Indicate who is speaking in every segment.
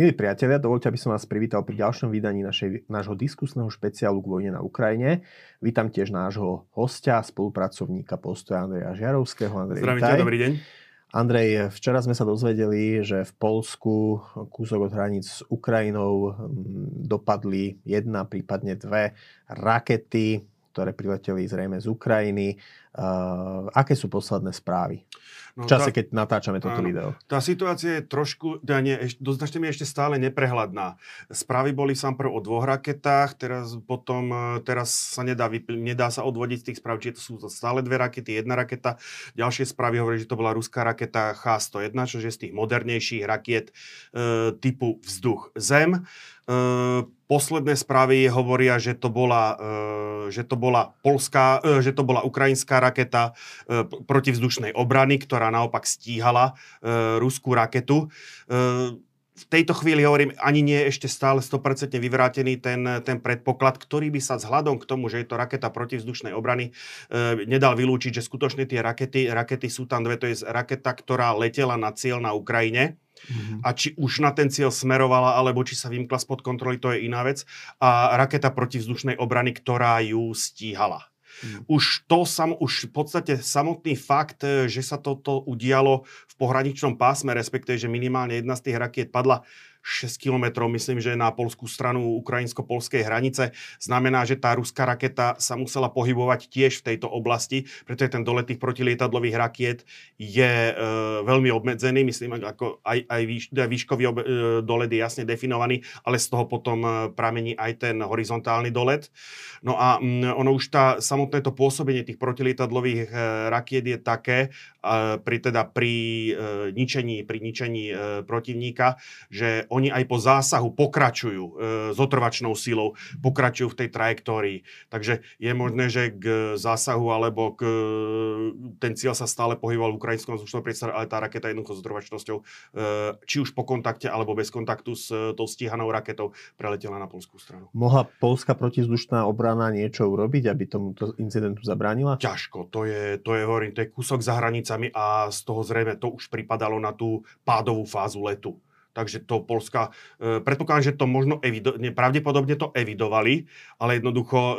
Speaker 1: Milí priatelia, dovolte, aby som vás privítal pri ďalšom vydaní našej, nášho diskusného špeciálu k vojne na Ukrajine. Vítam tiež nášho hostia, spolupracovníka postoja Andreja Žiarovského.
Speaker 2: Andrej, Zdravím ťa, dobrý deň.
Speaker 1: Andrej, včera sme sa dozvedeli, že v Polsku kúsok od hraníc s Ukrajinou mm, dopadli jedna, prípadne dve rakety, ktoré prileteli zrejme z Ukrajiny. Uh, aké sú posledné správy? No, v čase, tá, keď natáčame toto áno, video.
Speaker 2: Tá situácia je trošku, teda nie, do značnej mi ešte stále neprehľadná. Správy boli sám prv o dvoch raketách, teraz potom, e, teraz sa nedá, nedá sa odvodiť z tých správ, či to sú to stále dve rakety, jedna raketa. Ďalšie správy hovorí, že to bola ruská raketa H-101, čo je z tých modernejších rakiet e, typu vzduch-zem. E, posledné správy hovoria, že to bola, e, že to bola polská, e, že to bola ukrajinská raketa protivzdušnej obrany, ktorá naopak stíhala ruskú raketu. V tejto chvíli hovorím, ani nie je ešte stále 100% vyvrátený ten, ten predpoklad, ktorý by sa vzhľadom k tomu, že je to raketa protivzdušnej obrany, e, nedal vylúčiť, že skutočne tie rakety, rakety sú tam dve, to je raketa, ktorá letela na cieľ na Ukrajine. Mm-hmm. A či už na ten cieľ smerovala, alebo či sa vymkla spod kontroly, to je iná vec. A raketa protivzdušnej obrany, ktorá ju stíhala. Mm. Už to sam, už v podstate samotný fakt, e, že sa toto udialo v pohraničnom pásme, respektíve, že minimálne jedna z tých rakiet padla 6 kilometrov, myslím, že na polskú stranu ukrajinsko-polskej hranice. Znamená, že tá ruská raketa sa musela pohybovať tiež v tejto oblasti, pretože ten dolet tých protilietadlových rakiet je e, veľmi obmedzený, myslím, ako aj, aj výš, výškový ob, e, dolet je jasne definovaný, ale z toho potom e, pramení aj ten horizontálny dolet. No a m, ono už tá, samotné to pôsobenie tých protilietadlových e, rakiet je také, e, pri, teda pri e, ničení, pri ničení e, protivníka, že oni aj po zásahu pokračujú e, s otrvačnou silou, pokračujú v tej trajektórii. Takže je možné, že k zásahu alebo k, ten cieľ sa stále pohyboval v ukrajinskom vzdušnom priestore, ale tá raketa jednoducho s otrvačnosťou, e, či už po kontakte alebo bez kontaktu s e, tou stíhanou raketou preletela na polskú stranu.
Speaker 1: Mohla polská protizdušná obrana niečo urobiť, aby tomuto incidentu zabránila?
Speaker 2: Ťažko. To je, to je, hovorím, to je kúsok za hranicami a z toho zrejme to už pripadalo na tú pádovú fázu letu. Takže to Polska, e, predpokladám, že to možno evido, pravdepodobne to evidovali, ale jednoducho e,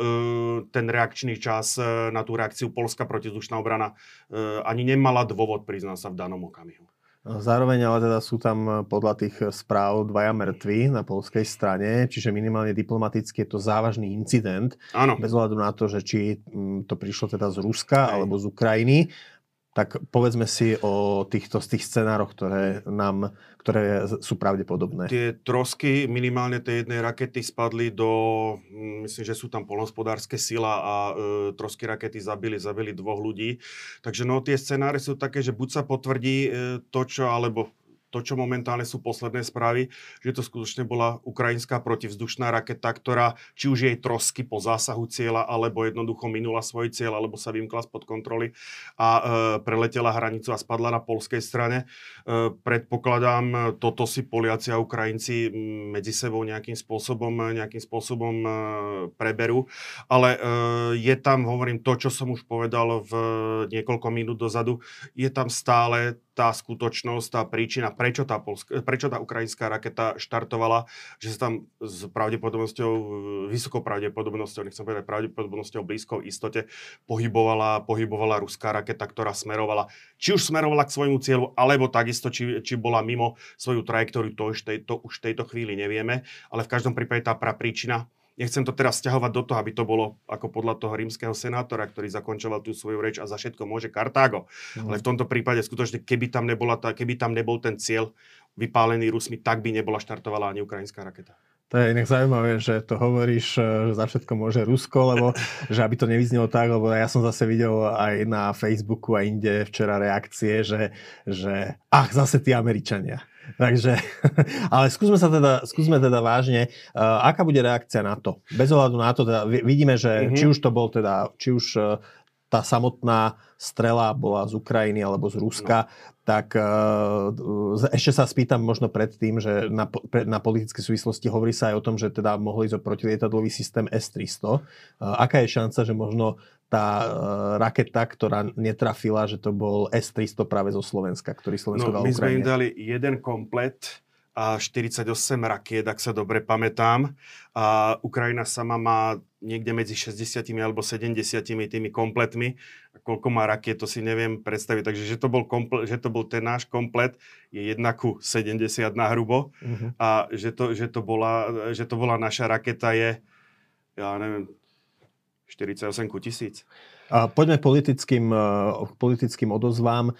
Speaker 2: ten reakčný čas e, na tú reakciu Polska protizdušná obrana e, ani nemala dôvod priznať sa v danom okamihu.
Speaker 1: Zároveň ale teda sú tam podľa tých správ dvaja mŕtvi na polskej strane, čiže minimálne diplomaticky je to závažný incident.
Speaker 2: Áno.
Speaker 1: Bez ohľadu na to, že či to prišlo teda z Ruska Aj. alebo z Ukrajiny. Tak povedzme si o týchto z tých scenároch, ktoré, nám, ktoré sú pravdepodobné.
Speaker 2: Tie trosky minimálne tej jednej rakety spadli do, mm, myslím, že sú tam polnospodárske sila a e, trosky rakety zabili, zabili dvoch ľudí. Takže no, tie scenáre sú také, že buď sa potvrdí e, to, čo, alebo to, čo momentálne sú posledné správy, že to skutočne bola ukrajinská protivzdušná raketa, ktorá či už jej trosky po zásahu cieľa, alebo jednoducho minula svoj cieľ, alebo sa vymkla spod kontroly a e, preletela hranicu a spadla na polskej strane. E, predpokladám, toto si Poliaci a Ukrajinci medzi sebou nejakým spôsobom, nejakým spôsobom e, preberú. Ale e, je tam, hovorím, to, čo som už povedal v niekoľko minút dozadu, je tam stále tá skutočnosť, tá príčina, prečo tá, polska, prečo tá ukrajinská raketa štartovala, že sa tam s pravdepodobnosťou, vysokou pravdepodobnosťou, nechcem povedať pravdepodobnosťou blízkou istote, pohybovala, pohybovala ruská raketa, ktorá smerovala, či už smerovala k svojmu cieľu, alebo takisto, či, či bola mimo svoju trajektóriu, to už, tej, to v tejto chvíli nevieme, ale v každom prípade tá príčina Nechcem to teraz stiahovať do toho, aby to bolo ako podľa toho rímskeho senátora, ktorý zakončoval tú svoju reč a za všetko môže Kartágo. Mm. Ale v tomto prípade skutočne, keby tam, nebola tá, keby tam nebol ten cieľ vypálený Rusmi, tak by nebola štartovala ani ukrajinská raketa.
Speaker 1: To je inak zaujímavé, že to hovoríš, že za všetko môže Rusko, lebo že aby to nevyznelo tak, lebo ja som zase videl aj na Facebooku a inde včera reakcie, že, že ach, zase tí Američania. Takže, ale skúsme sa teda, skúsme teda vážne, uh, aká bude reakcia na to? Bez ohľadu na to, teda vidíme, že mm-hmm. či už to bol teda, či už uh, tá samotná strela bola z Ukrajiny alebo z Ruska, no. tak uh, ešte sa spýtam možno predtým, že na, na politické súvislosti hovorí sa aj o tom, že teda mohli ísť o protilietadlový systém S-300. Uh, aká je šanca, že možno tá uh, raketa, ktorá netrafila, že to bol S-300 práve zo Slovenska, ktorý Slovensko
Speaker 2: no,
Speaker 1: dal
Speaker 2: my
Speaker 1: Ukrajine?
Speaker 2: sme im dali jeden komplet a 48 rakiet, ak sa dobre pamätám. A Ukrajina sama má niekde medzi 60 alebo 70 tými kompletmi. A koľko má rakiet, to si neviem predstaviť. Takže že to bol, komple- že to bol ten náš komplet je 1 ku 70 na hrubo. Uh-huh. A že to, že, to bola, že to bola naša raketa je, ja neviem, 48 ku tisíc.
Speaker 1: Poďme politickým, politickým odozvám.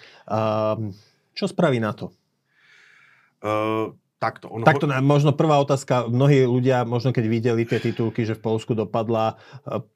Speaker 1: Čo spraví na to?
Speaker 2: Uh, Takto.
Speaker 1: Ono... Takto, možno prvá otázka. Mnohí ľudia, možno keď videli tie titulky, že v Polsku dopadla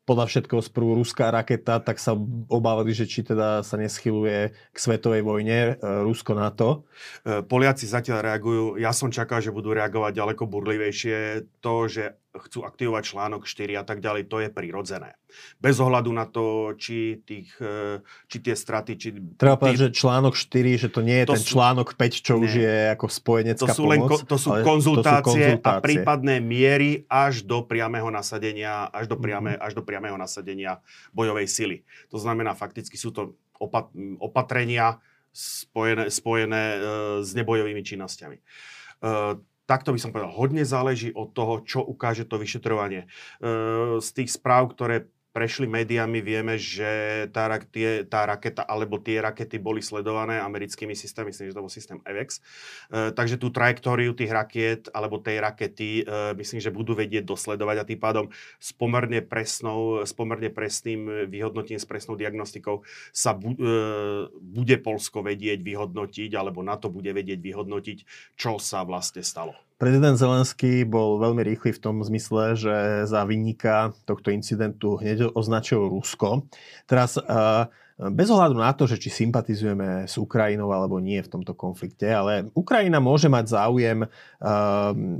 Speaker 1: podľa všetkého sprú ruská raketa, tak sa obávali, že či teda sa neschyluje k svetovej vojne e, Rusko na to.
Speaker 2: E, Poliaci zatiaľ reagujú. Ja som čakal, že budú reagovať ďaleko burlivejšie. To, že chcú aktivovať článok 4 a tak ďalej, to je prirodzené. Bez ohľadu na to, či, tých, e, či tie straty... Či
Speaker 1: Treba povedať, že článok 4, že to nie je to ten sú, článok 5, čo nie. už je ako spojenecká
Speaker 2: to sú len, pomoc. To sú, konzultácie, to sú konzultácie a prípadné miery až do priamého nasadenia, až do, priame, mm. až do priamého nasadenia bojovej sily. To znamená, fakticky sú to opat, opatrenia spojené, spojené e, s nebojovými činnosťami. E, takto by som povedal, hodne záleží od toho, čo ukáže to vyšetrovanie. E, z tých správ, ktoré prešli médiami, vieme, že tá, tie, tá raketa alebo tie rakety boli sledované americkými systémami, myslím, že to bol systém EVEX. E, takže tú trajektóriu tých rakiet alebo tej rakety e, myslím, že budú vedieť dosledovať a tým pádom s pomerne, presnou, s pomerne presným vyhodnotením, s presnou diagnostikou sa bu, e, bude Polsko vedieť vyhodnotiť alebo na to bude vedieť vyhodnotiť, čo sa vlastne stalo.
Speaker 1: Prezident Zelenský bol veľmi rýchly v tom zmysle, že za vynika tohto incidentu hneď označil Rusko. Teraz bez ohľadu na to, že či sympatizujeme s Ukrajinou alebo nie v tomto konflikte, ale Ukrajina môže mať záujem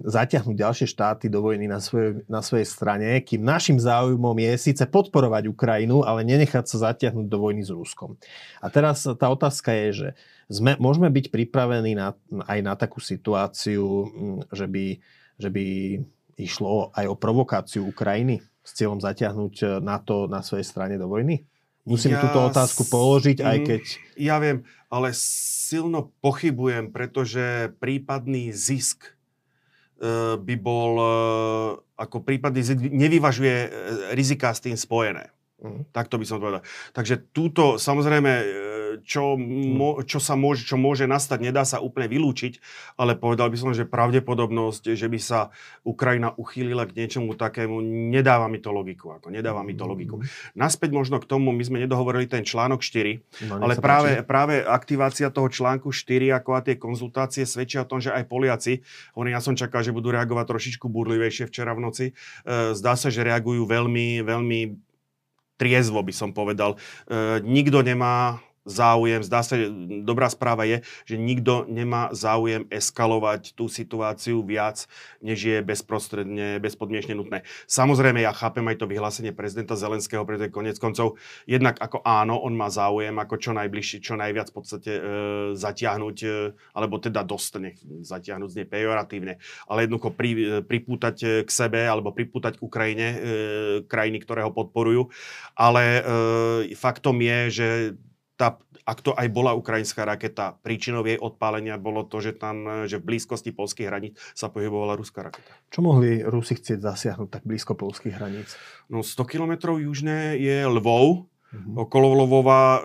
Speaker 1: zatiahnuť ďalšie štáty do vojny na, svoje, na svojej strane, kým našim záujmom je síce podporovať Ukrajinu, ale nenechať sa zatiahnuť do vojny s Ruskom. A teraz tá otázka je, že sme, môžeme byť pripravení na, aj na takú situáciu, mm, že by, že by išlo aj o provokáciu Ukrajiny s cieľom zatiahnuť e, NATO na svojej strane do vojny? Musím ja túto otázku položiť, aj keď...
Speaker 2: Ja viem, ale silno pochybujem, pretože prípadný zisk e, by bol, e, ako prípadný zisk nevyvažuje rizika s tým spojené. Mm. Tak to by som povedal. Takže túto, samozrejme, čo, mo, čo sa môže, čo môže nastať, nedá sa úplne vylúčiť, ale povedal by som, že pravdepodobnosť, že by sa Ukrajina uchýlila k niečomu takému, nedáva mi to logiku. Ako nedáva mi to logiku. Naspäť možno k tomu, my sme nedohovorili ten článok 4, no, ale práve, práve aktivácia toho článku 4 ako a tie konzultácie svedčia o tom, že aj Poliaci, oni ja som čakal, že budú reagovať trošičku burlivejšie včera v noci, e, zdá sa, že reagujú veľmi, veľmi triezvo by som povedal. E, nikto nemá záujem, zdá sa, že dobrá správa je, že nikto nemá záujem eskalovať tú situáciu viac, než je bezprostredne, bezpodmienečne nutné. Samozrejme, ja chápem aj to vyhlásenie prezidenta Zelenského, pretože konec koncov, jednak ako áno, on má záujem, ako čo najbližšie, čo najviac v podstate e, zatiahnuť, e, alebo teda dosť, nech zatiahnuť znie pejoratívne, ale jednoducho pri, e, pripútať e, k sebe, alebo pripútať k Ukrajine, e, krajiny, ktoré ho podporujú. Ale e, faktom je, že tá, ak to aj bola ukrajinská raketa, príčinou jej odpálenia bolo to, že tam, že v blízkosti polských hraníc sa pohybovala ruská raketa.
Speaker 1: Čo mohli Rusi chcieť zasiahnuť tak blízko polských hraníc?
Speaker 2: No 100 kilometrov južne je Lvov, Mm-hmm. Okolo Lvova e,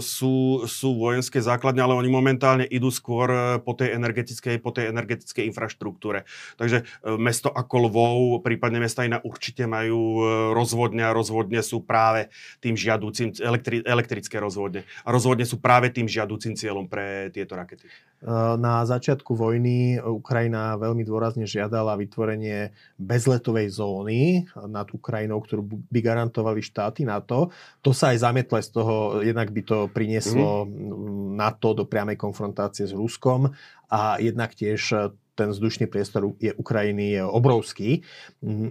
Speaker 2: sú, sú vojenské základne, ale oni momentálne idú skôr e, po tej energetickej, po tej energetickej infraštruktúre. Takže e, mesto ako Lvov, prípadne mesta iná určite majú e, rozvodne a rozvodne sú práve tým žiadúcim, elektri, elektrické rozvodne. A rozvodne sú práve tým žiadúcim cieľom pre tieto rakety.
Speaker 1: Na začiatku vojny Ukrajina veľmi dôrazne žiadala vytvorenie bezletovej zóny nad Ukrajinou, ktorú by garantovali štáty NATO. To sa aj zamietlo z toho, jednak by to prinieslo mm. NATO do priamej konfrontácie s Ruskom a jednak tiež ten vzdušný priestor je Ukrajiny je obrovský.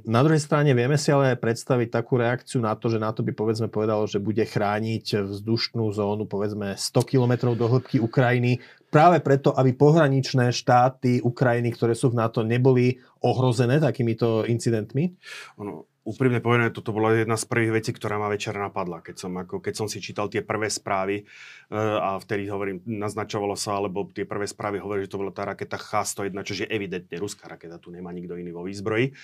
Speaker 1: Na druhej strane vieme si ale predstaviť takú reakciu na to, že NATO by povedzme povedalo, že bude chrániť vzdušnú zónu povedzme 100 km do hĺbky Ukrajiny práve preto, aby pohraničné štáty Ukrajiny, ktoré sú v NATO, neboli ohrozené takýmito incidentmi?
Speaker 2: Ono, úprimne povedané, toto bola jedna z prvých vecí, ktorá ma večer napadla, keď som, ako, keď som si čítal tie prvé správy uh, a vtedy hovorím, naznačovalo sa, alebo tie prvé správy hovorili, že to bola tá raketa H-101, čo je evidentne ruská raketa, tu nemá nikto iný vo výzbroji.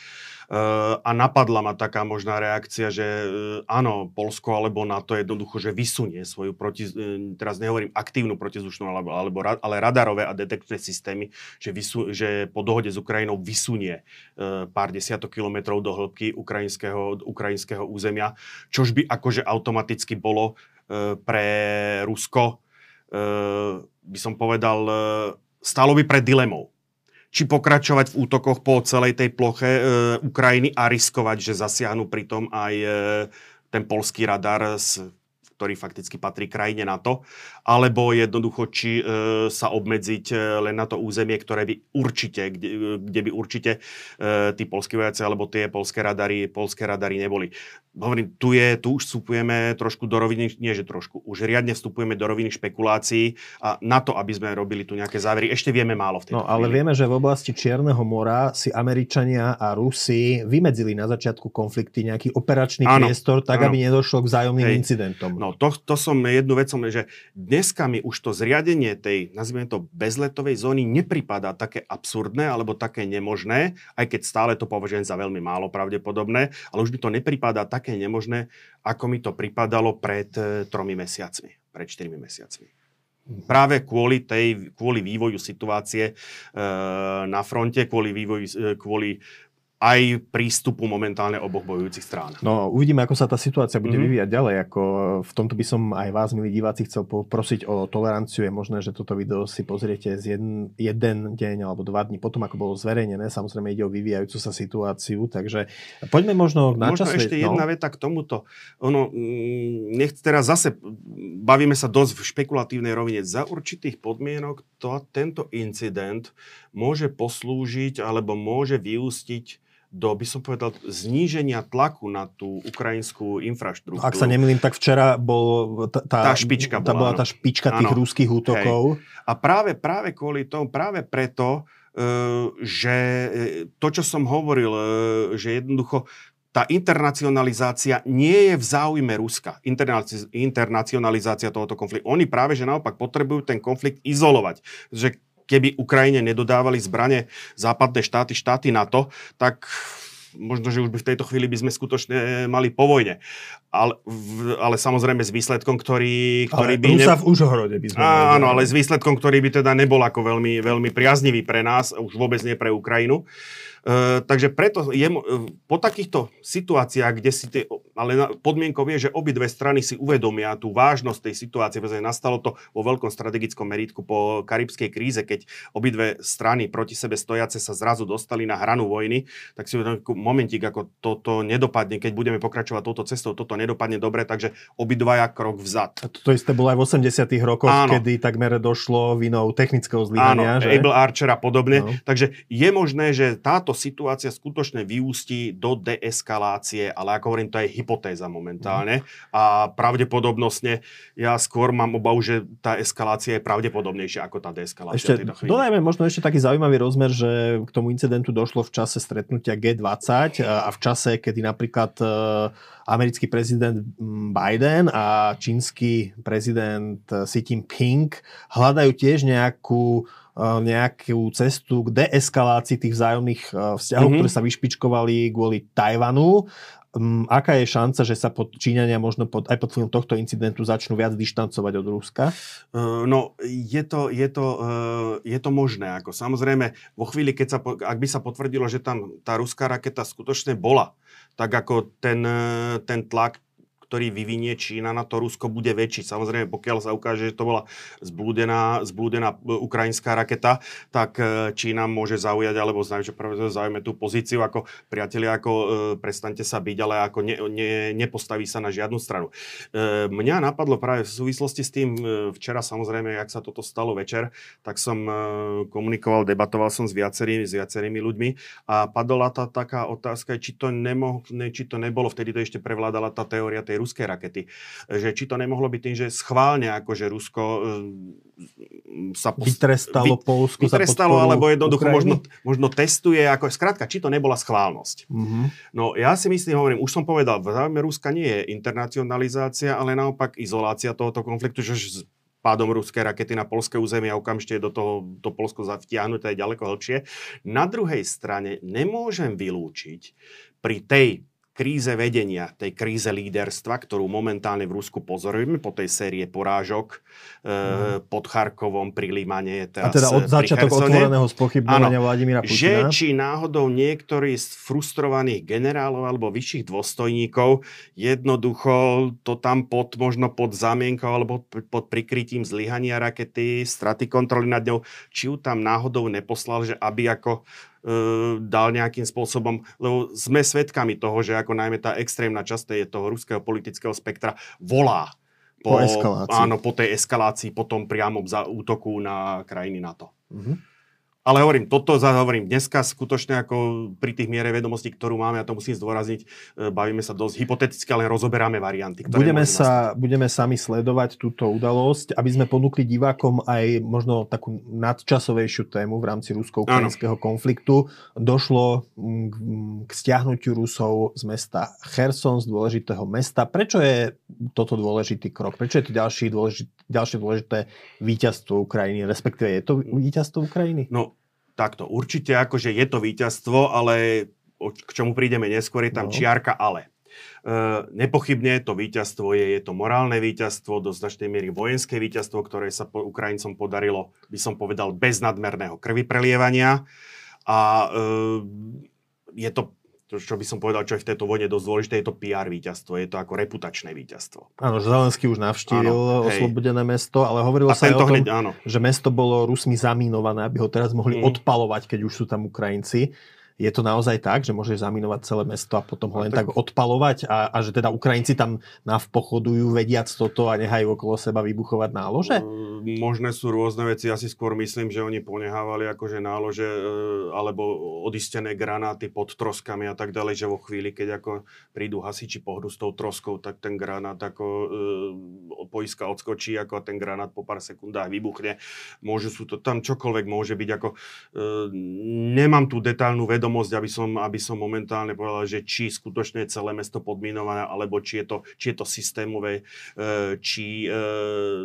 Speaker 2: Uh, a napadla ma taká možná reakcia, že uh, áno, Polsko alebo NATO jednoducho, že vysunie svoju proti, teraz nehovorím aktívnu protizdušnú, alebo, alebo, ale radarové a detekčné systémy, že, vysu, že po dohode s Ukrajinou vysunie pár desiatok kilometrov do hĺbky Ukrajiny ukrajinského, ukrajinského územia, čož by akože automaticky bolo e, pre Rusko, e, by som povedal, e, stalo by pred dilemou. Či pokračovať v útokoch po celej tej ploche e, Ukrajiny a riskovať, že zasiahnu pritom aj e, ten polský radar s ktorý fakticky patrí krajine NATO, alebo jednoducho, či e, sa obmedziť e, len na to územie, ktoré by určite, kde, kde by určite e, tí polskí vojaci alebo tie polské radary, polské radary neboli. Hovorím, tu, je, tu už vstupujeme trošku do roviny, nie že trošku, už riadne vstupujeme do roviny špekulácií a na to, aby sme robili tu nejaké závery, ešte vieme málo v tejto
Speaker 1: No ale
Speaker 2: chvíli.
Speaker 1: vieme, že v oblasti Čierneho mora si Američania a Rusi vymedzili na začiatku konflikty nejaký operačný
Speaker 2: Áno,
Speaker 1: priestor, tak
Speaker 2: áno.
Speaker 1: aby nedošlo k vzájomným
Speaker 2: Hej.
Speaker 1: incidentom.
Speaker 2: No to, to som jednu vec, som, že dneska mi už to zriadenie tej, nazvime to, bezletovej zóny nepripadá také absurdné alebo také nemožné, aj keď stále to považujem za veľmi málo pravdepodobné, ale už mi to nepripadá také nemožné, ako mi to pripadalo pred e, tromi mesiacmi, pred štyrmi mesiacmi. Práve kvôli, tej, kvôli vývoju situácie e, na fronte, kvôli, vývoju, e, kvôli aj prístupu momentálne oboch bojujúcich strán.
Speaker 1: No, uvidíme, ako sa tá situácia bude
Speaker 2: Mhm.
Speaker 1: vyvíjať ďalej. Ako v tomto by som aj vás, milí diváci, chcel poprosiť o toleranciu. Je možné, že toto video si pozriete z jeden, jeden deň alebo dva dní potom, ako bolo zverejnené. Samozrejme ide o vyvíjajúcu sa situáciu, takže poďme možno na
Speaker 2: Možno
Speaker 1: čas.
Speaker 2: ešte
Speaker 1: no.
Speaker 2: jedna veta k tomuto. Ono, mm, nech teraz zase bavíme sa dosť v špekulatívnej rovine. Za určitých podmienok to, tento incident môže poslúžiť alebo môže vyústiť do, by som povedal, zníženia tlaku na tú ukrajinskú infraštruktúru.
Speaker 1: Ak sa nemýlim, tak včera bol tá,
Speaker 2: Tá špička
Speaker 1: tá
Speaker 2: bola,
Speaker 1: bola tá špička tých
Speaker 2: Áno.
Speaker 1: ruských útokov.
Speaker 2: A práve, práve kvôli tomu, práve preto, e, že e, to, čo som hovoril, e, že jednoducho tá internacionalizácia nie je v záujme Ruska. Internaci- internacionalizácia tohoto konfliktu. Oni práve, že naopak potrebujú ten konflikt izolovať. Že keby Ukrajine nedodávali zbranie západné štáty, štáty NATO, tak možno, že už by v tejto chvíli by sme skutočne mali po vojne. Ale, ale samozrejme s výsledkom, ktorý, ktorý
Speaker 1: Ale
Speaker 2: by...
Speaker 1: Rusa v Užhorode by sme
Speaker 2: Áno, ale s výsledkom, ktorý by teda nebol ako veľmi, veľmi priaznivý pre nás, už vôbec nie pre Ukrajinu. E, takže preto je, e, po takýchto situáciách, kde si tie, ale podmienkou je, že obidve strany si uvedomia tú vážnosť tej situácie, pretože nastalo to vo veľkom strategickom meritku po karibskej kríze, keď obidve strany proti sebe stojace sa zrazu dostali na hranu vojny, tak si uvedomia, momentík, ako toto nedopadne, keď budeme pokračovať touto cestou, toto nedopadne dobre, takže obidvaja krok vzad.
Speaker 1: A toto isté bolo aj v 80 rokoch,
Speaker 2: Áno.
Speaker 1: kedy takmer došlo vinou technického
Speaker 2: Áno,
Speaker 1: zlyhania. že?
Speaker 2: Able Archer a podobne.
Speaker 1: No.
Speaker 2: Takže je možné, že táto situácia skutočne vyústí do deeskalácie, ale ako hovorím, to je hypotéza momentálne. A pravdepodobnostne ja skôr mám obavu, že tá eskalácia je pravdepodobnejšia ako tá deeskalácia
Speaker 1: Ešte dodajme možno ešte taký zaujímavý rozmer, že k tomu incidentu došlo v čase stretnutia G20 a v čase, kedy napríklad e, americký prezident mm, Biden a čínsky prezident e, Xi Jinping hľadajú tiež nejakú nejakú cestu k deeskalácii tých vzájomných vzťahov,
Speaker 2: Mhm.
Speaker 1: ktoré sa vyšpičkovali kvôli Tajvanu. Um, aká je šanca, že sa pod Číňania možno pod, aj pod vplyvom tohto incidentu začnú viac dištancovať od Ruska?
Speaker 2: Uh, No, je to, je, to, uh, je to možné. Ako samozrejme, vo chvíli, keď sa, ak by sa potvrdilo, že tam tá ruská raketa skutočne bola, tak ako ten, ten tlak, ktorý vyvinie Čína na to Rusko, bude väčší. Samozrejme, pokiaľ sa ukáže, že to bola zblúdená, zblúdená uh, ukrajinská raketa, tak uh, Čína môže zaujať, alebo znamená, že zaujme tú pozíciu ako priatelia, ako uh, prestante sa byť, ale ako ne, ne, nepostaví sa na žiadnu stranu. E, Mňa napadlo práve v súvislosti s tým, e, včera samozrejme, jak sa toto stalo večer, tak som e, komunikoval, debatoval som s viacerými, s viacerými ľuďmi a padla tá taká otázka, či to, nemoh, ne, či to nebolo, vtedy to ešte prevládala tá teória tej ruské rakety. Že či to nemohlo byť tým, že schválne akože Rusko
Speaker 1: sa pos... vytrestalo vy... Polsku
Speaker 2: vytrestalo, alebo jednoducho možno, možno testuje, ako skrátka, či to nebola schválnosť. Mm-hmm. No ja si myslím, hovorím, už som povedal, v záujme Ruska nie je internacionalizácia, ale naopak izolácia tohoto konfliktu, že pádom ruské rakety na polské územie a okamžite do toho to Polsko vtiahnuté ďaleko hlbšie. Na druhej strane nemôžem vylúčiť pri tej kríze vedenia, tej kríze líderstva, ktorú momentálne v Rusku pozorujeme po tej série porážok mm. pod Charkovom, pri Limane.
Speaker 1: Teraz A teda od začiatok otvoreného spochybnovania Vladimíra Putina.
Speaker 2: Že či náhodou niektorí z frustrovaných generálov alebo vyšších dôstojníkov jednoducho to tam pod, možno pod zámienkou alebo pod prikrytím zlyhania rakety, straty kontroly nad ňou, či ju tam náhodou neposlal, že aby ako E, dal nejakým spôsobom, lebo sme svedkami toho, že ako najmä tá extrémna časť toho ruského politického spektra volá
Speaker 1: po, po eskalácii.
Speaker 2: Áno, po tej eskalácii, potom priamo za útoku na krajiny NATO. Mm-hmm. Ale hovorím, toto hovorím dneska skutočne ako pri tých miere vedomostí, ktorú máme, ja to musím zdôrazniť, e, bavíme sa dosť hypoteticky, ale rozoberáme varianty.
Speaker 1: Ktoré budeme, sa, budeme sami sledovať túto udalosť, aby sme ponúkli divákom aj možno takú nadčasovejšiu tému v rámci rusko-ukrajinského konfliktu. Došlo mm, k stiahnutiu Rusov z mesta Cherson, z dôležitého mesta. Prečo je toto dôležitý krok? Prečo je to ďalší dôležitý, ďalšie dôležité víťazstvo Ukrajiny? Respektíve je to víťazstvo Ukrajiny?
Speaker 2: No, takto, určite akože je to víťazstvo, ale k čomu prídeme neskôr, je tam no. čiarka ale. Uh, nepochybne to víťazstvo je, je to morálne víťazstvo, do značnej miery vojenské víťazstvo, ktoré sa po Ukrajincom podarilo, by som povedal, bez nadmerného krvi prelievania. A uh, je to to, čo by som povedal, čo je v tejto vojne dosť dôležité, je to PR víťazstvo, je to ako reputačné víťazstvo.
Speaker 1: Áno, že Zelenský už navštívil áno, oslobodené mesto, ale hovorilo A sa aj o tom, hneď, áno. že mesto bolo Rusmi zamínované, aby ho teraz mohli mm. odpalovať, keď už sú tam Ukrajinci. Je to naozaj tak, že môžeš zaminovať celé mesto a potom ho len tak, tak odpalovať a, a že teda Ukrajinci tam navpochodujú vediac toto a nehajú okolo seba vybuchovať nálože?
Speaker 2: Mm, možné sú rôzne veci. Ja si skôr myslím, že oni ponehávali akože nálože e, alebo odistené granáty pod troskami a tak ďalej, že vo chvíli, keď ako prídu hasiči pohru s tou troskou, tak ten granát ako e, poiska odskočí ako a ten granát po pár sekundách vybuchne. Môže sú to tam čokoľvek môže byť ako e, nemám tu detailnú vedomosť vedomosť, aby som, aby som momentálne povedal, že či skutočne je celé mesto podminované, alebo či je to, či je to systémové, e, či e,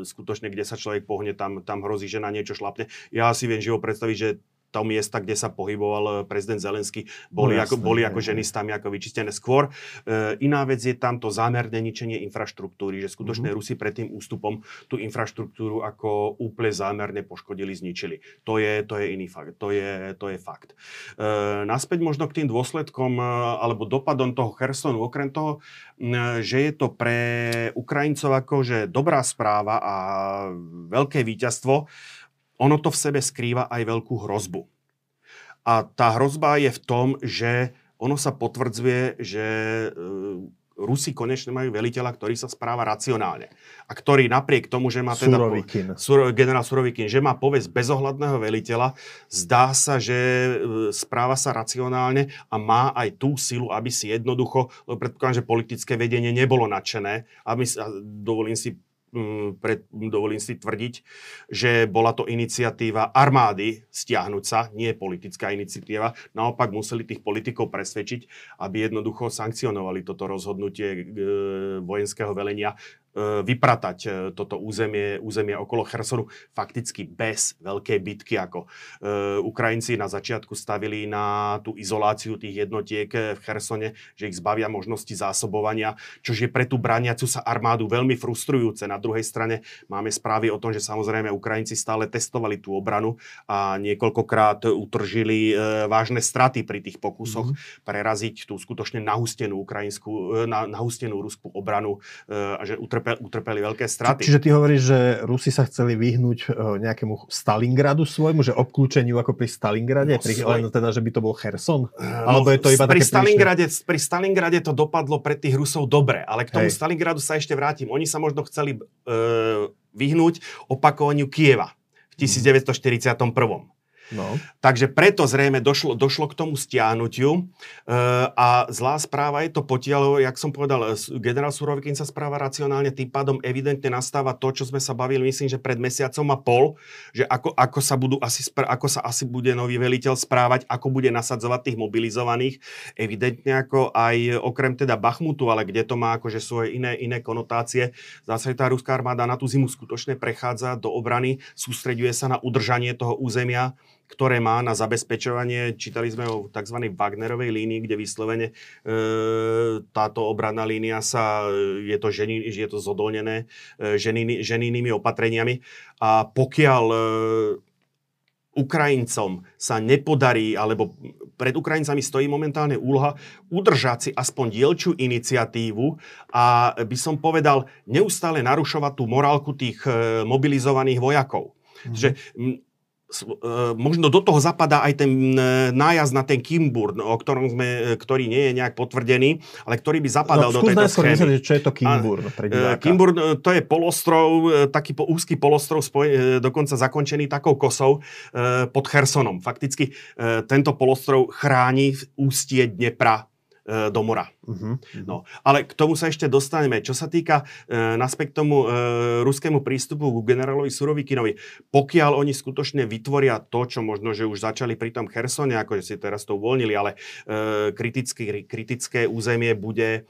Speaker 2: skutočne, kde sa človek pohne, tam, tam hrozí, že na niečo šlapne. Ja si viem živo predstaviť, že to miesta, kde sa pohyboval eh, prezident Zelenský, boli, no, ako, boli ako ženistami ako vyčistené skôr. E, iná vec je tam to zámerné ničenie infraštruktúry, že skutočne mm-hmm. Rusi pred tým ústupom tú infraštruktúru ako úplne zámerne poškodili, zničili. To je, to je iný fakt. To je, to je fakt. E, naspäť možno k tým dôsledkom alebo dopadom toho Chersonu, okrem toho, že je to pre Ukrajincov akože dobrá správa a veľké víťazstvo, ono to v sebe skrýva aj veľkú hrozbu. A tá hrozba je v tom, že ono sa potvrdzuje, že e, Rusi konečne majú veliteľa, ktorý sa správa racionálne. A ktorý napriek tomu, že má teda...
Speaker 1: Surovikin.
Speaker 2: Sur, generál Surovikin, že má povesť bezohľadného veliteľa, zdá sa, že e, správa sa racionálne a má aj tú silu, aby si jednoducho, lebo predpokladám, že politické vedenie nebolo nadšené, aby, dovolím si pred, dovolím si tvrdiť, že bola to iniciatíva armády stiahnuť sa, nie politická iniciatíva. Naopak museli tých politikov presvedčiť, aby jednoducho sankcionovali toto rozhodnutie e, vojenského velenia vypratať e, toto územie, územie okolo Chersonu fakticky bez veľkej bitky, ako e, Ukrajinci na začiatku stavili na tú izoláciu tých jednotiek v Chersone, že ich zbavia možnosti zásobovania, čo je pre tú braniacu sa armádu veľmi frustrujúce. Na druhej strane máme správy o tom, že samozrejme Ukrajinci stále testovali tú obranu a niekoľkokrát utržili vážne straty pri tých pokusoch mm-hmm. preraziť tú skutočne nahustenú ukrajinskú, nahustenú ruskú obranu a že utrpeli utrpeli, utrpeli veľké straty.
Speaker 1: Čiže ty hovoríš, že Rusi sa chceli vyhnúť e, nejakému Stalingradu svojmu, že obklúčeniu ako pri Stalingrade, no, pri, svoj... len teda, že by to bol Cherson?
Speaker 2: No, Alebo je to iba pri Stalingrade, pri Stalingrade to dopadlo pre tých Rusov dobre, ale k tomu Hej. Stalingradu sa ešte vrátim. Oni sa možno chceli uh, vyhnúť opakovaniu Kieva v 1941.
Speaker 1: No.
Speaker 2: Takže preto zrejme došlo, došlo k tomu stiahnutiu e, a zlá správa je to potiaľ, jak som povedal, generál Surovikin sa správa racionálne, tým pádom evidentne nastáva to, čo sme sa bavili, myslím, že pred mesiacom a pol, že ako, ako, sa, budú asi, ako sa asi bude nový veliteľ správať, ako bude nasadzovať tých mobilizovaných, evidentne ako aj okrem teda Bachmutu, ale kde to má akože svoje iné, iné konotácie. Zase tá ruská armáda na tú zimu skutočne prechádza do obrany, sústreďuje sa na udržanie toho územia, ktoré má na zabezpečovanie, čítali sme o tzv. Wagnerovej línii, kde vyslovene e, táto obranná línia sa, je to, ženi, je to zodolnené e, ženiny, ženinými opatreniami. A pokiaľ e, Ukrajincom sa nepodarí, alebo pred Ukrajincami stojí momentálne úloha udržať si aspoň dielčú iniciatívu a by som povedal, neustále narušovať tú morálku tých e, mobilizovaných vojakov. Mm-hmm. Že E, možno do toho zapadá aj ten e, nájazd na ten Kimbur, o ktorom sme, e, ktorý nie je nejak potvrdený, ale ktorý by zapadal no, do tejto schémy.
Speaker 1: Vysvetliť, čo je to Kimbur?
Speaker 2: A, Kimbur to je polostrov, taký úzky polostrov, spoj, dokonca zakončený takou kosou podChersonom. Fakticky tento polostrov chráni ústie Dnepra E, do mora. Uh-huh. No, ale k tomu sa ešte dostaneme. Čo sa týka e, naspekt tomu e, ruskému prístupu k generálovi Surovikinovi, pokiaľ oni skutočne vytvoria to, čo možno, že už začali pri tom Chersone, ako si teraz to uvoľnili, ale e, kritické, kritické územie bude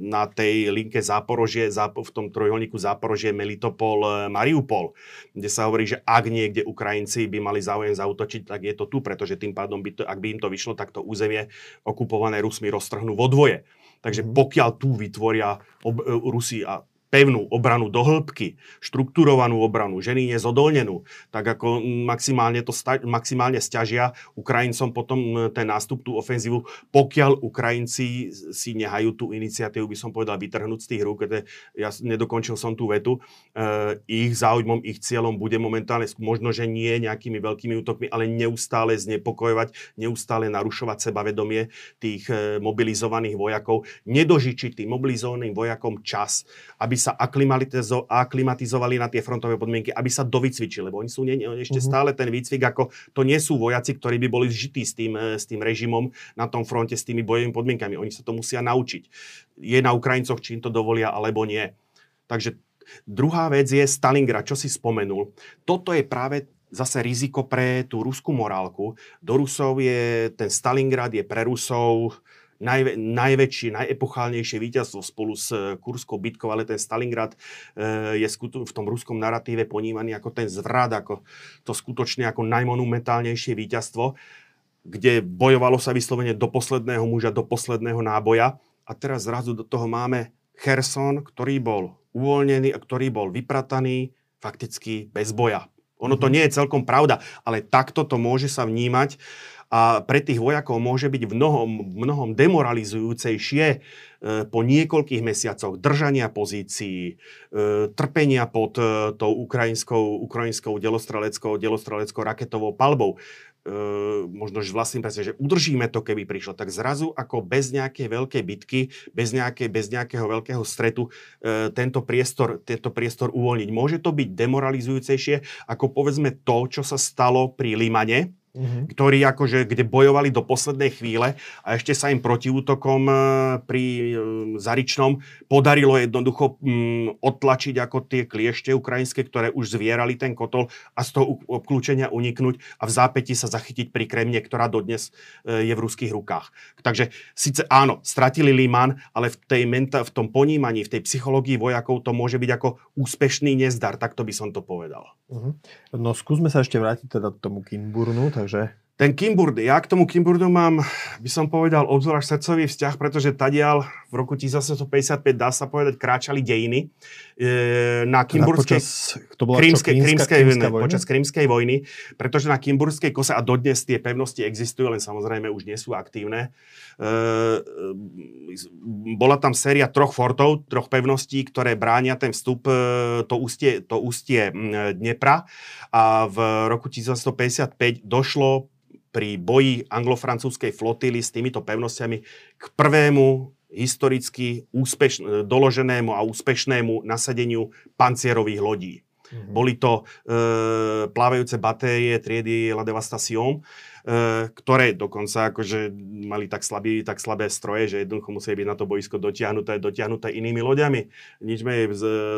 Speaker 2: na tej linke Záporožie, v tom trojholníku Záporožie, Melitopol, e, Mariupol, kde sa hovorí, že ak niekde Ukrajinci by mali záujem zautočiť, tak je to tu, pretože tým pádom, by to, ak by im to vyšlo, tak to územie okupované Rusmi roztrhnú vo dvoje. Takže mhm. pokiaľ tu vytvoria ob, e, Rusi a pevnú obranu do hĺbky, štruktúrovanú obranu, ženy nezodolnenú, tak ako maximálne to sta- maximálne stiažia Ukrajincom potom ten nástup, tú ofenzívu, pokiaľ Ukrajinci si nehajú tú iniciatívu, by som povedal, vytrhnúť z tých rúk, ja nedokončil som tú vetu, e, ich záujmom, ich cieľom bude momentálne, možno, že nie nejakými veľkými útokmi, ale neustále znepokojovať, neustále narušovať sebavedomie tých e, mobilizovaných vojakov, nedožičiť tým mobilizovaným vojakom čas, aby sa aklimatizo- aklimatizovali na tie frontové podmienky, aby sa dovycvičili, lebo oni sú nie, ešte uh-huh. stále ten výcvik, ako to nie sú vojaci, ktorí by boli zžití s tým, eh, s tým režimom na tom fronte, s tými bojovými podmienkami. Oni sa to musia naučiť. Je na Ukrajincoch, či im to dovolia, alebo nie. Takže druhá vec je Stalingrad, čo si spomenul. Toto je práve zase riziko pre tú ruskú morálku. Do Rusov je ten Stalingrad, je pre Rusov najvä, najväčšie, najepochálnejšie víťazstvo spolu s eh, Kurskou bitkou, ale ten Stalingrad e, je skuto, v tom ruskom narratíve ponímaný ako ten zvrad, ako to skutočne ako najmonumentálnejšie víťazstvo, kde bojovalo sa vyslovene do posledného muža, do posledného náboja. A teraz zrazu do toho máme Kherson, ktorý bol uvoľnený a ktorý bol vyprataný fakticky bez boja. Ono to mhm. nie je celkom pravda, ale takto to môže sa vnímať a pre tých vojakov môže byť v mnohom, mnohom demoralizujúcejšie e, po niekoľkých mesiacoch držania pozícií, e, trpenia pod e, tou ukrajinskou, ukrajinskou delostreleckou, delostreleckou raketovou palbou, možno že vlastným presne, že udržíme to, keby prišlo, tak zrazu ako bez nejakej veľkej bitky, bez, nejakej, bez nejakého veľkého stretu tento priestor, tento priestor uvoľniť. Môže to byť demoralizujúcejšie ako povedzme to, čo sa stalo pri Limane, mm-hmm. ktorí akože, kde bojovali do poslednej chvíle a ešte sa im protiútokom e, pri e, Zaričnom podarilo jednoducho mm, odtlačiť ako tie kliešte ukrajinské, ktoré už zvierali ten kotol a z toho obklúčenia uniknúť a v zápäti sa zachytiť pri Kremne, ktorá dodnes e, je v ruských rukách. Takže síce áno, stratili Liman, ale v, tej menta, v tom ponímaní, v tej psychológii vojakov to môže byť ako úspešný nezdar, takto by som to povedal.
Speaker 1: Uh-huh. No skúsme sa ešte vrátiť teda k tomu Kinburnu, takže...
Speaker 2: Ten Kimburd, ja k tomu Kimburdu mám, by som povedal, obzvlášť srdcový vzťah, pretože tadiaľ v roku 1855, dá sa povedať, kráčali dejiny e, na Kimburskej...
Speaker 1: to bola krímskej, krímskej
Speaker 2: vojny? Počas krímskej vojny, pretože na Kimburskej kose, a dodnes tie pevnosti existujú, len samozrejme už nie sú aktívne, e, bola tam séria troch fortov, troch pevností, ktoré bránia ten vstup, e, to ústie, to ústie Dnepra a v roku 1855 došlo pri boji anglo-francúzskej flotily s týmito pevnostiami k prvému historicky úspeš- doloženému a úspešnému nasadeniu pancierových lodí. Mm-hmm. Boli to e, plávajúce batérie triedy La Devastation, e, ktoré dokonca akože mali tak, slabý, tak slabé stroje, že jednoducho museli byť na to boisko dotiahnuté, dotiahnuté inými loďami. Nič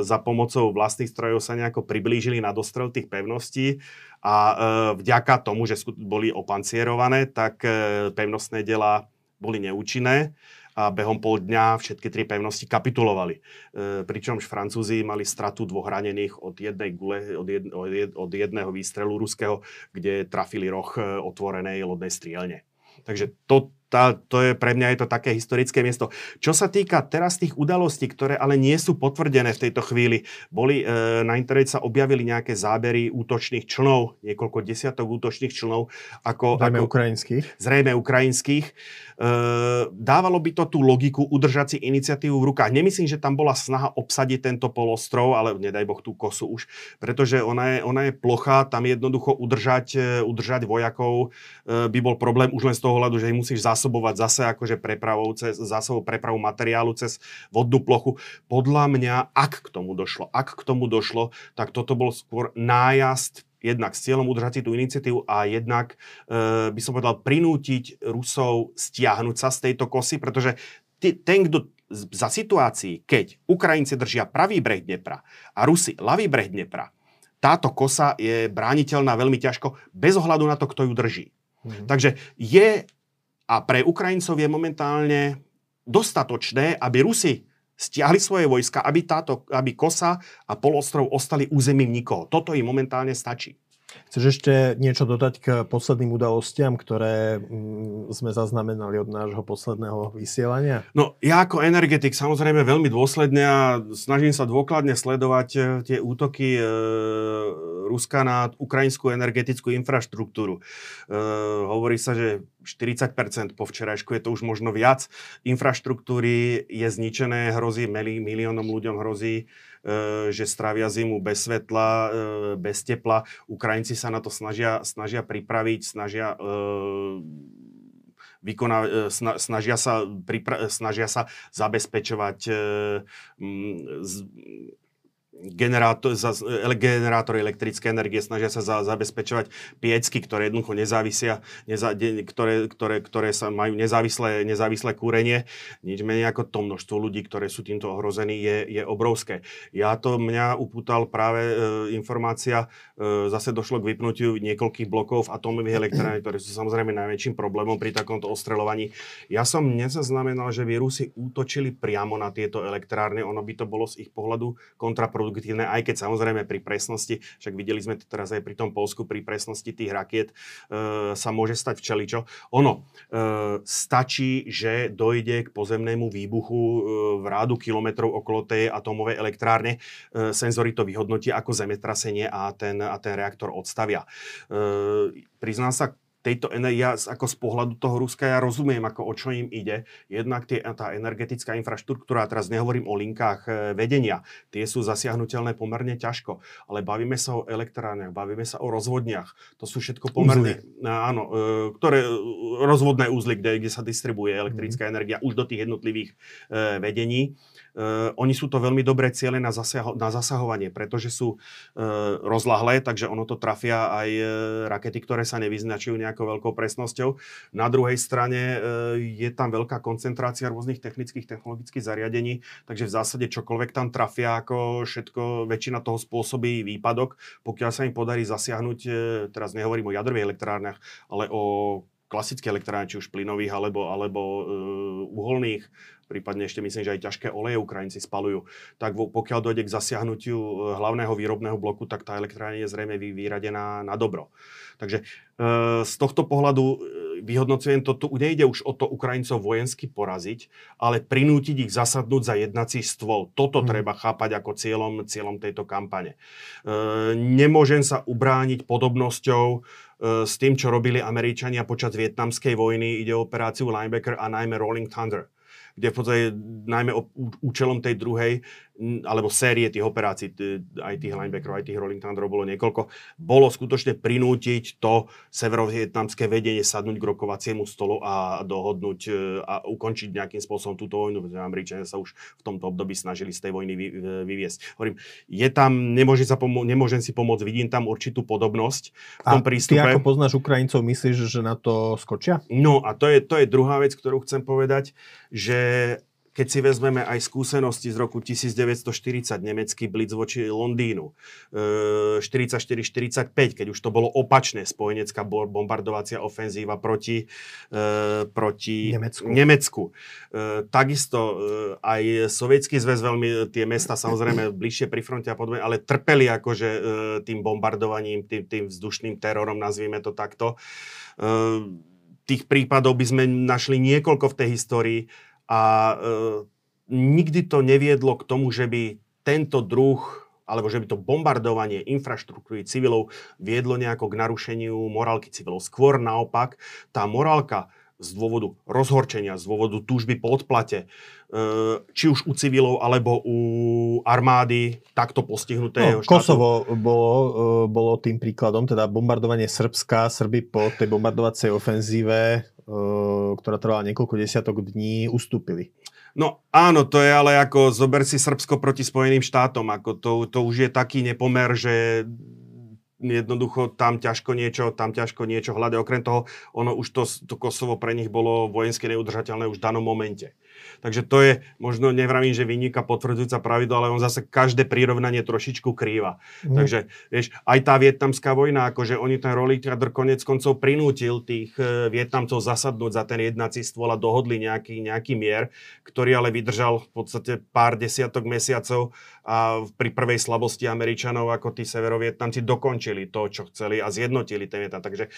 Speaker 2: za pomocou vlastných strojov sa nejako priblížili na dostrel tých pevností a e, vďaka tomu, že boli opancierované, tak e, pevnostné dela boli neúčinné a behom pol dňa všetky tri pevnosti kapitulovali. E, Francúzi mali stratu dvoch ranených od jednej gule, od, jed, od jedného výstrelu ruského, kde trafili roh e, otvorenej lodnej strielne. Takže to, tá, to je pre mňa je to také historické miesto. Čo sa týka teraz tých udalostí, ktoré ale nie sú potvrdené v tejto chvíli, boli e, na internete sa objavili nejaké zábery útočných člnov, niekoľko desiatok útočných člnov. Ako,
Speaker 1: zrejme
Speaker 2: ako,
Speaker 1: ukrajinských.
Speaker 2: Zrejme ukrajinských. E, dávalo by to tú logiku udržať si iniciatívu v rukách. Nemyslím, že tam bola snaha obsadiť tento polostrov, ale nedaj Boh tú kosu už, pretože ona je, ona je plochá, tam jednoducho udržať, e, udržať vojakov e, by bol problém už len z toho hľadu, že ich musíš zás zásobovať zase akože prepravou, cez, zásobou prepravu materiálu cez vodnú plochu. Podľa mňa, ak k tomu došlo, ak k tomu došlo, tak toto bol skôr nájazd jednak s cieľom udržať si tú iniciatívu a jednak e, by som povedal prinútiť Rusov stiahnuť sa z tejto kosy, pretože ty, ten, kto za situácií, keď Ukrajinci držia pravý breh Dnepra a Rusi ľavý breh Dnepra, táto kosa je brániteľná veľmi ťažko, bez ohľadu na to, kto ju drží. Mm. Takže je a pre Ukrajincov je momentálne dostatočné, aby Rusi stiahli svoje vojska, aby, táto, aby Kosa a polostrov ostali územím nikoho. Toto im momentálne stačí.
Speaker 1: Chceš ešte niečo dodať k posledným udalostiam, ktoré mm, sme zaznamenali od nášho posledného vysielania?
Speaker 2: No, ja ako energetik samozrejme veľmi dôsledne a snažím sa dôkladne sledovať e, tie útoky e, Ruska na ukrajinskú energetickú infraštruktúru. E, hovorí sa, že 40% po včerajšku je to už možno viac. Infraštruktúry je zničené, hrozí miliónom ľuďom hrozí E, že strávia zimu bez svetla, e, bez tepla. Ukrajinci sa na to snažia, snažia pripraviť, snažia e, vykoná, snažia, sa, pripra- snažia sa zabezpečovať generátory elektrické energie snažia sa za, zabezpečovať piecky, ktoré jednoducho nezávisia, neza, ktoré, ktoré, ktoré sa majú nezávislé, nezávislé kúrenie. Nič menej ako to množstvo ľudí, ktoré sú týmto ohrození, je, je obrovské. Ja to mňa upútal práve e, informácia, e, zase došlo k vypnutiu niekoľkých blokov v atomových elektrárne, ktoré sú samozrejme najväčším problémom pri takomto ostrelovaní. Ja som nezaznamenal, že by Rusi útočili priamo na tieto elektrárne, ono by to bolo z ich pohľadu kontraproduktívne produktívne, aj keď samozrejme pri presnosti, však videli sme to teraz aj pri tom Polsku, pri presnosti tých rakiet e, sa môže stať včeličo. Ono e, stačí, že dojde k pozemnému výbuchu e, v rádu kilometrov okolo tej atomovej elektrárne, e, senzory to vyhodnotia ako zemetrasenie a ten, a ten reaktor odstavia. E, priznám sa, tejto ja ako z pohľadu toho Ruska ja rozumiem, ako o čo im ide. Jednak tie, tá energetická infraštruktúra, teraz nehovorím o linkách e, vedenia, tie sú zasiahnutelné pomerne ťažko, ale bavíme sa o elektrárniach, bavíme sa o rozvodniach. To sú všetko pomerne, Úzly. áno, e, ktoré rozvodné úzly, kde, kde sa distribuje elektrická mm. energia už do tých jednotlivých e, vedení. Uh, oni sú to veľmi dobré ciele na, zasaho- na zasahovanie, pretože sú uh, rozlahlé, takže ono to trafia aj uh, rakety, ktoré sa nevyznačujú nejakou veľkou presnosťou. Na druhej strane uh, je tam veľká koncentrácia rôznych technických, technologických zariadení, takže v zásade čokoľvek tam trafia, ako všetko, väčšina toho spôsobí výpadok, pokiaľ sa im podarí zasiahnuť, uh, teraz nehovorím o jadrových elektrárniach, ale o klasické elektrárne, či už plynových alebo, alebo uh, uholných, prípadne ešte myslím, že aj ťažké oleje Ukrajinci spalujú, tak pokiaľ dojde k zasiahnutiu e, hlavného výrobného bloku, tak tá elektrárne je zrejme vyradená na dobro. Takže e, z tohto pohľadu e, vyhodnocujem to, tu nejde už o to Ukrajincov vojensky poraziť, ale prinútiť ich zasadnúť za jednací stôl. Toto hmm. treba chápať ako cieľom, cieľom tejto kampane. E, nemôžem sa ubrániť podobnosťou s tým, čo robili Američania počas vietnamskej vojny. Ide o operáciu Linebacker a najmä Rolling Thunder kde v podstate najmä účelom tej druhej alebo série tých operácií, aj tých linebackerov, aj tých rolling thunderov bolo niekoľko, bolo skutočne prinútiť to severovietnamské vedenie sadnúť k rokovaciemu stolu a dohodnúť e, a ukončiť nejakým spôsobom túto vojnu, pretože Američania sa už v tomto období snažili z tej vojny vy, vyviesť. Hovorím, je tam, nemôžem, sa pomo- nemôžem si pomôcť, vidím tam určitú podobnosť v tom
Speaker 1: a
Speaker 2: prístupe.
Speaker 1: ty ako poznáš Ukrajincov, myslíš, že na to skočia?
Speaker 2: No a to je, to je druhá vec, ktorú chcem povedať, že keď si vezmeme aj skúsenosti z roku 1940, nemecký blitz voči Londýnu, 44-45, e, keď už to bolo opačné, spojenecká bombardovacia ofenzíva proti, e, proti
Speaker 1: Nemecku.
Speaker 2: Nemecku. E, takisto aj Sovietský zväz veľmi, tie mesta samozrejme bližšie pri fronte a podobne, ale trpeli akože tým bombardovaním, tým, tým vzdušným terorom, nazvime to takto. Tých prípadov by sme našli niekoľko v tej histórii a e, nikdy to neviedlo k tomu, že by tento druh alebo že by to bombardovanie infraštruktúry civilov viedlo nejako k narušeniu morálky civilov. Skôr naopak, tá morálka z dôvodu rozhorčenia, z dôvodu túžby po odplate, e, či už u civilov alebo u armády takto postihnuté.
Speaker 1: No, Kosovo bolo, e, bolo tým príkladom, teda bombardovanie Srbska, Srby po tej bombardovacej ofenzíve ktorá trvala niekoľko desiatok dní, ustúpili.
Speaker 2: No áno, to je ale ako zober si Srbsko proti Spojeným štátom. Ako to, to už je taký nepomer, že jednoducho tam ťažko niečo, tam ťažko niečo hľadať. Okrem toho, ono už to, to Kosovo pre nich bolo vojensky neudržateľné už v danom momente. Takže to je, možno nevravím, že vyniká potvrdzujúca pravidlo, ale on zase každé prirovnanie trošičku krýva. Mm. Takže vieš, aj tá vietnamská vojna, akože oni ten Rolling konec koncov prinútil tých e, Vietnamcov zasadnúť za ten jednací stôl a dohodli nejaký, nejaký mier, ktorý ale vydržal v podstate pár desiatok mesiacov a pri prvej slabosti Američanov, ako tí severovietnamci dokončili to, čo chceli a zjednotili ten Vietnam. Takže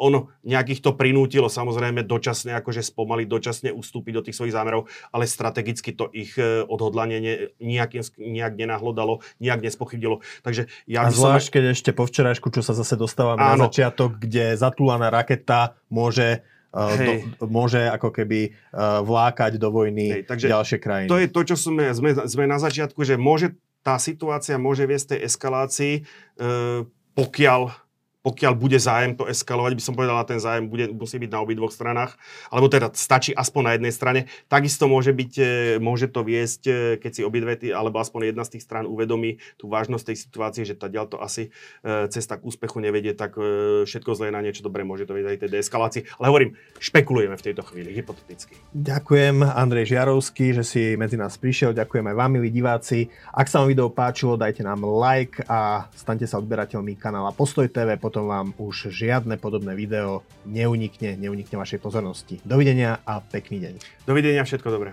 Speaker 2: ono nejakých to prinútilo samozrejme dočasne, akože spomali dočasne ustúpiť do tých svojich zámerov, ale strategicky to ich e, odhodlanie ne, nejakým, nejak nenahlodalo, nejak nespochybilo. Takže ja
Speaker 1: a zvlášť, som... keď ešte po včerajšku, čo sa zase dostávame Áno. na začiatok, kde zatúlaná raketa môže Hej. do, môže ako keby uh, vlákať do vojny Hej, takže ďalšie krajiny.
Speaker 2: To je to, čo sme, sme, sme na začiatku, že môže tá situácia môže viesť tej eskalácii, uh, pokiaľ pokiaľ bude zájem to eskalovať, by som povedal, ten zájem bude, musí byť na obidvoch stranách, alebo teda stačí aspoň na jednej strane. Takisto môže, byť, e, môže to viesť, e, keď si obidve, alebo aspoň jedna z tých strán uvedomí tú vážnosť tej situácie, že tá to asi e, cesta k úspechu nevedie, tak všetko zlé na niečo dobré môže to viesť aj tej deeskalácii. Ale hovorím, špekulujeme v tejto chvíli, hypoteticky.
Speaker 1: Ďakujem Andrej Žiarovský, že si medzi nás prišiel. Ďakujem aj vám, milí diváci. Ak sa vám video páčilo, dajte nám like a stante sa odberateľmi kanála Postoj TV. Potom potom vám už žiadne podobné video neunikne, neunikne vašej pozornosti. Dovidenia a pekný deň.
Speaker 2: Dovidenia, všetko dobré.